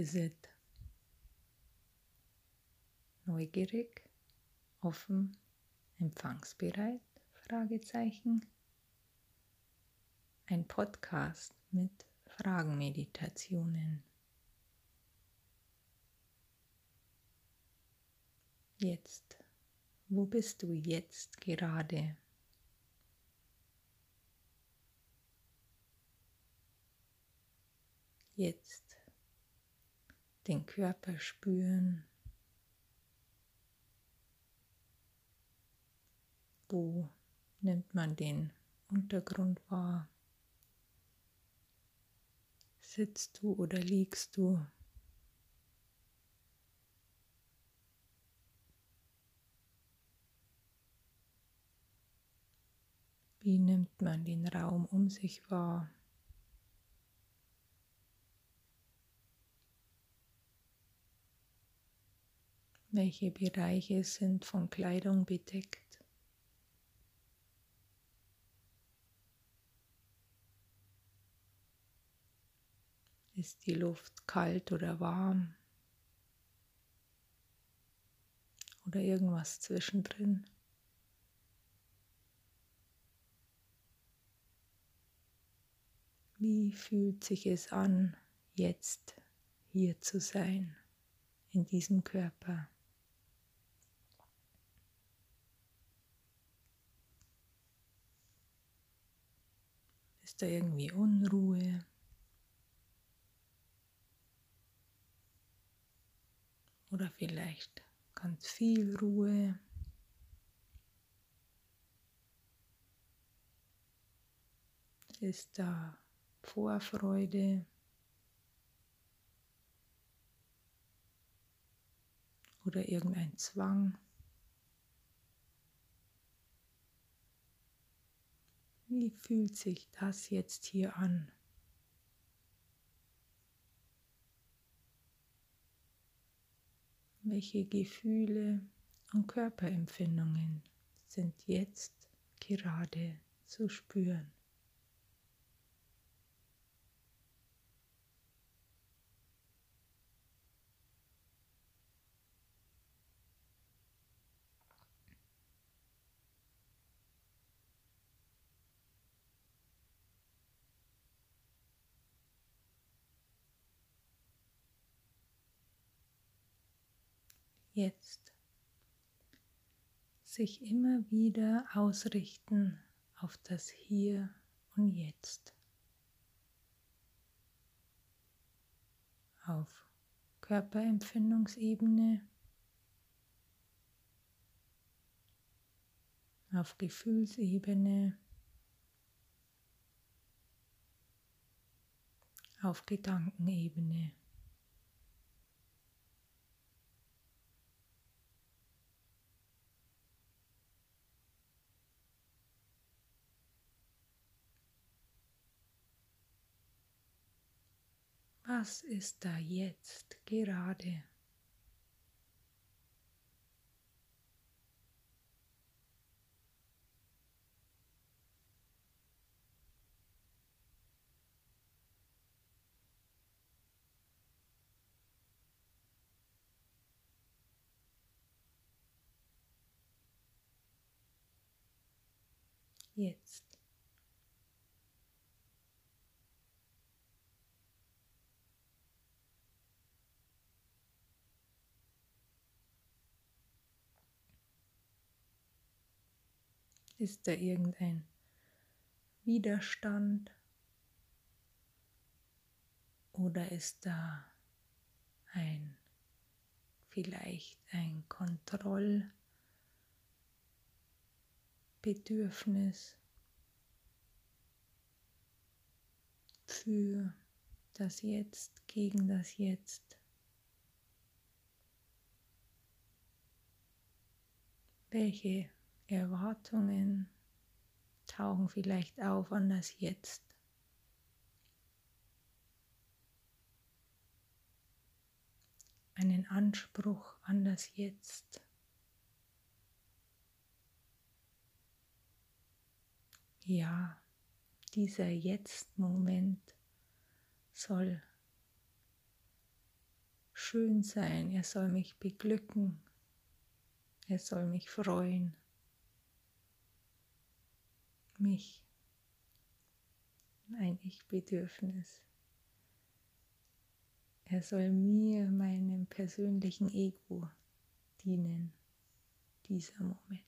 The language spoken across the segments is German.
Visit. Neugierig, offen, empfangsbereit? Fragezeichen. Ein Podcast mit Fragenmeditationen. Jetzt, wo bist du jetzt gerade? Jetzt den Körper spüren. Wo nimmt man den Untergrund wahr? Sitzt du oder liegst du? Wie nimmt man den Raum um sich wahr? Welche Bereiche sind von Kleidung bedeckt? Ist die Luft kalt oder warm? Oder irgendwas zwischendrin? Wie fühlt sich es an, jetzt hier zu sein, in diesem Körper? Da irgendwie Unruhe? Oder vielleicht ganz viel Ruhe? Ist da Vorfreude? Oder irgendein Zwang? Wie fühlt sich das jetzt hier an? Welche Gefühle und Körperempfindungen sind jetzt gerade zu spüren? Jetzt. Sich immer wieder ausrichten auf das Hier und Jetzt. Auf Körperempfindungsebene, auf Gefühlsebene, auf Gedankenebene. Was ist da jetzt gerade? Jetzt. Ist da irgendein Widerstand? Oder ist da ein vielleicht ein Kontrollbedürfnis für das Jetzt, gegen das Jetzt? Welche Erwartungen tauchen vielleicht auf an das Jetzt. Einen Anspruch an das Jetzt. Ja, dieser Jetzt-Moment soll schön sein, er soll mich beglücken, er soll mich freuen, mich, ein Ich-Bedürfnis. Er soll mir, meinem persönlichen Ego dienen, dieser Moment.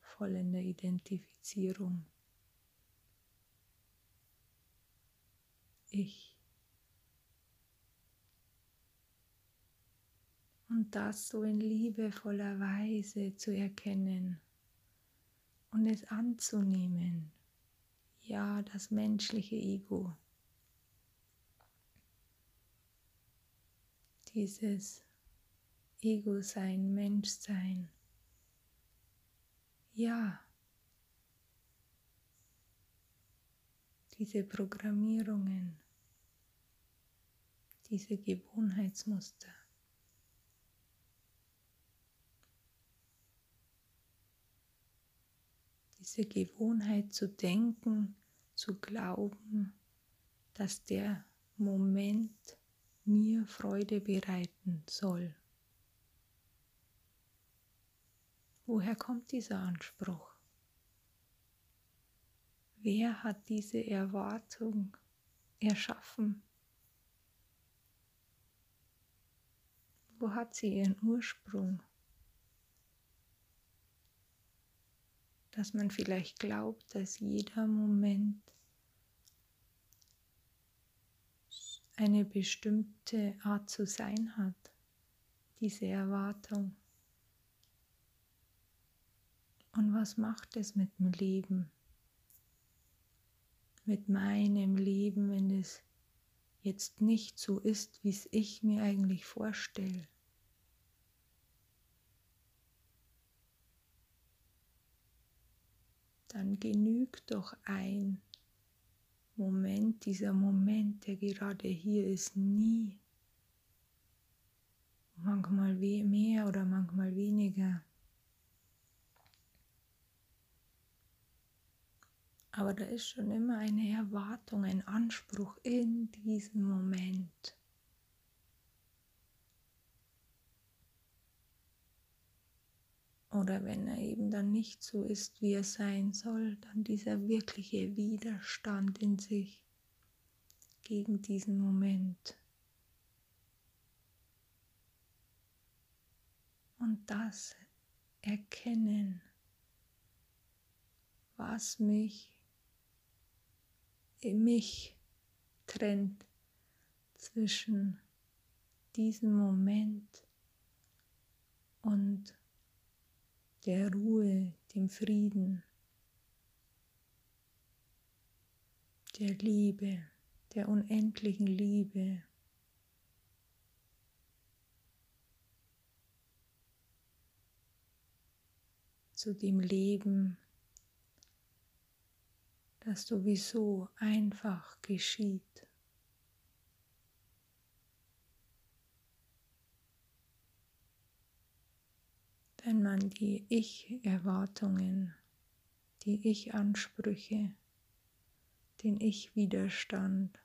Voll in der Identifizierung. Ich. Und das so in liebevoller Weise zu erkennen und es anzunehmen ja, das menschliche Ego. Dieses Ego-Sein, Menschsein. Ja, diese Programmierungen, diese Gewohnheitsmuster. Diese Gewohnheit zu denken, zu glauben, dass der Moment mir Freude bereiten soll. Woher kommt dieser Anspruch? Wer hat diese Erwartung erschaffen? Wo hat sie ihren Ursprung? Dass man vielleicht glaubt, dass jeder Moment eine bestimmte Art zu sein hat, diese Erwartung. Und was macht es mit dem Leben? Mit meinem Leben, wenn es jetzt nicht so ist, wie es ich mir eigentlich vorstelle? Dann genügt doch ein Moment, dieser Moment, der gerade hier ist, nie. Manchmal mehr oder manchmal weniger. Aber da ist schon immer eine Erwartung, ein Anspruch in diesem Moment. Oder wenn er eben dann nicht so ist, wie er sein soll, dann dieser wirkliche Widerstand in sich gegen diesen Moment. Und das erkennen, was mich, mich trennt zwischen diesem Moment und der Ruhe, dem Frieden, der Liebe, der unendlichen Liebe. zu dem Leben, das sowieso einfach geschieht. Wenn man die Ich-Erwartungen, die Ich-Ansprüche, den Ich-Widerstand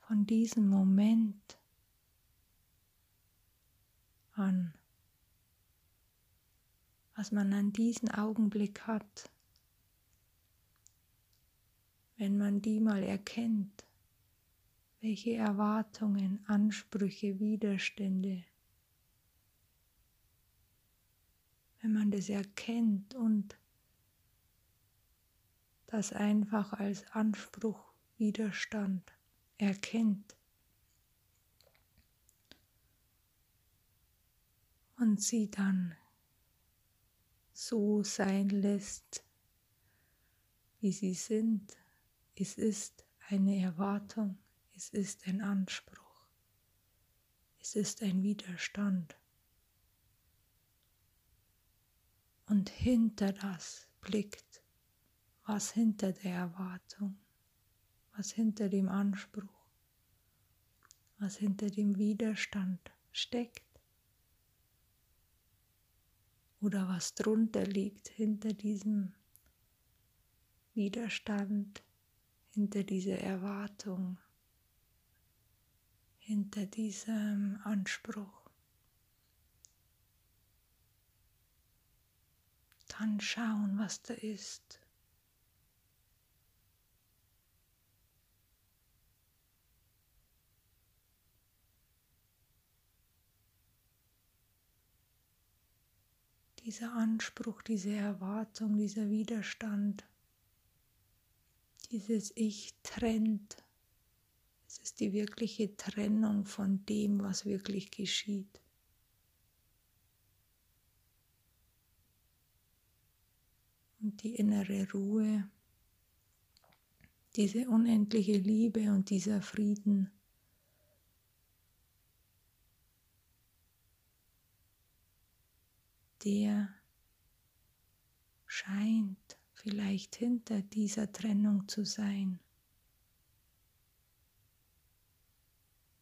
von diesem Moment an, was man an diesem Augenblick hat, wenn man die mal erkennt, welche Erwartungen, Ansprüche, Widerstände wenn man das erkennt und das einfach als Anspruch, Widerstand erkennt und sie dann so sein lässt, wie sie sind. Es ist eine Erwartung, es ist ein Anspruch, es ist ein Widerstand. Und hinter das blickt, was hinter der Erwartung, was hinter dem Anspruch, was hinter dem Widerstand steckt oder was drunter liegt hinter diesem Widerstand, hinter dieser Erwartung, hinter diesem Anspruch. Dann schauen, was da ist. dieser Anspruch, diese Erwartung, dieser Widerstand, dieses Ich trennt. Es ist die wirkliche Trennung von dem, was wirklich geschieht. Die innere Ruhe, diese unendliche Liebe und dieser Frieden der scheint vielleicht hinter dieser Trennung zu sein.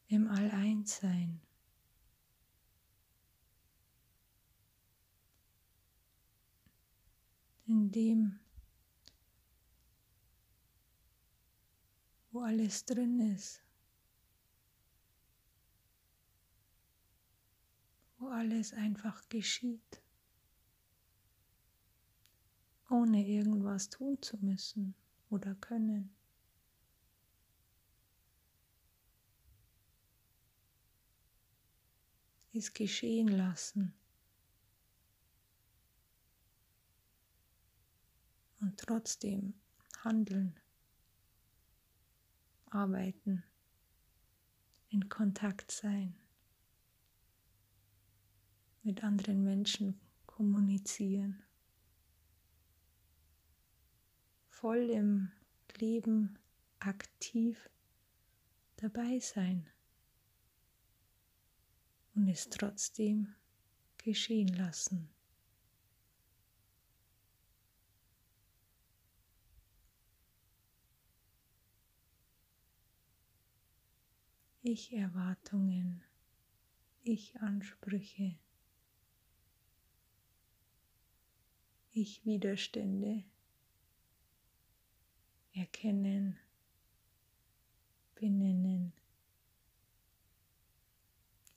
Im Alleinsein. In dem, wo alles drin ist. Wo alles einfach geschieht. ohne irgendwas tun zu müssen oder können. Es geschehen lassen. Und trotzdem handeln, arbeiten, in Kontakt sein, mit anderen Menschen kommunizieren. voll im Leben aktiv dabei sein und es trotzdem geschehen lassen. Ich-Erwartungen, Ich-Ansprüche, Ich-Widerstände erkennen, benennen,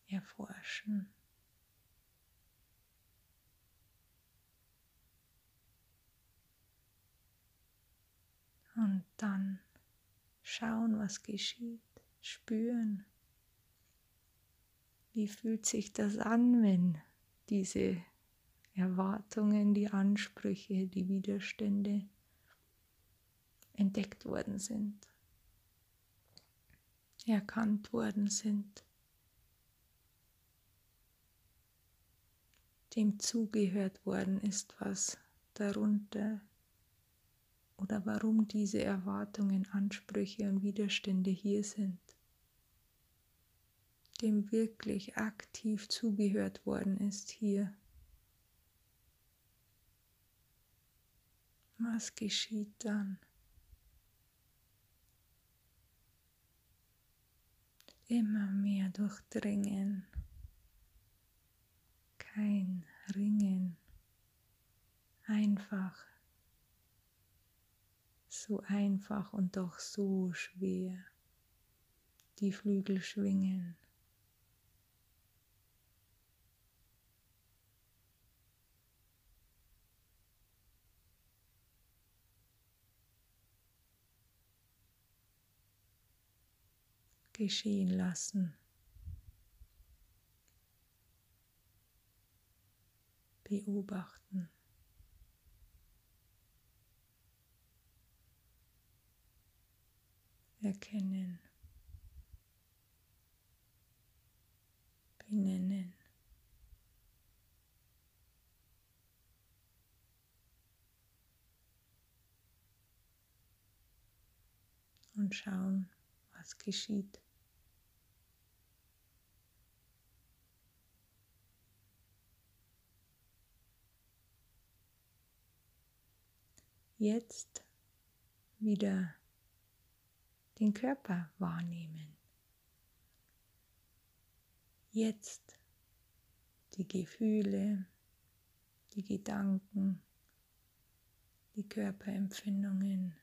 erforschen. Und dann schauen, was geschieht, spüren. Wie fühlt sich das an, wenn diese Erwartungen, die Ansprüche, die Widerstände entdeckt worden sind, erkannt worden sind, dem zugehört worden ist, was darunter oder warum diese Erwartungen, Ansprüche und Widerstände hier sind, dem wirklich aktiv zugehört worden ist hier. Was geschieht dann? immer mehr durchdringen. Kein Ringen, einfach, so einfach und doch so schwer. Die Flügel schwingen. Geschehen lassen. Beobachten. Erkennen. Benennen. und schauen, was geschieht. Jetzt wieder den Körper wahrnehmen. Jetzt die Gefühle, die Gedanken, die Körperempfindungen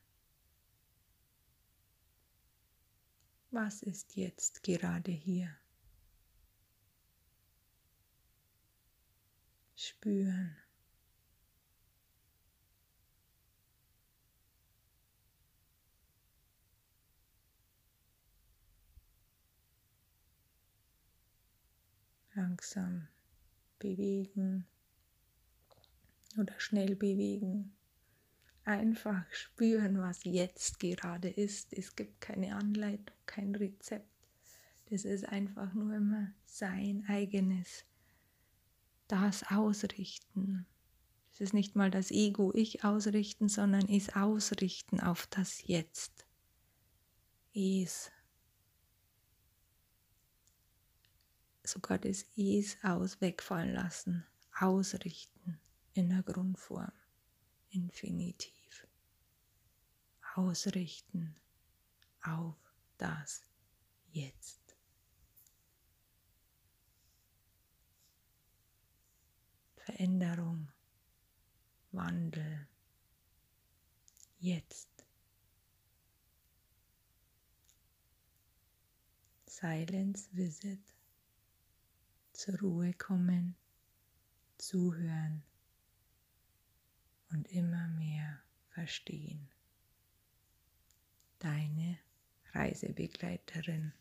Was ist jetzt gerade hier? Spüren. Langsam bewegen oder schnell bewegen. Einfach spüren, was jetzt gerade ist. Es gibt keine Anleitung, kein Rezept. Das ist einfach nur immer sein eigenes, das Ausrichten. Es ist nicht mal das Ego, ich ausrichten, sondern es ausrichten auf das Jetzt. Es sogar das Es aus wegfallen lassen, ausrichten in der Grundform, Infinitiv. Ausrichten auf das Jetzt. Veränderung, Wandel, jetzt. Silence Visit zur Ruhe kommen, zuhören und immer mehr verstehen. Deine Reisebegleiterin.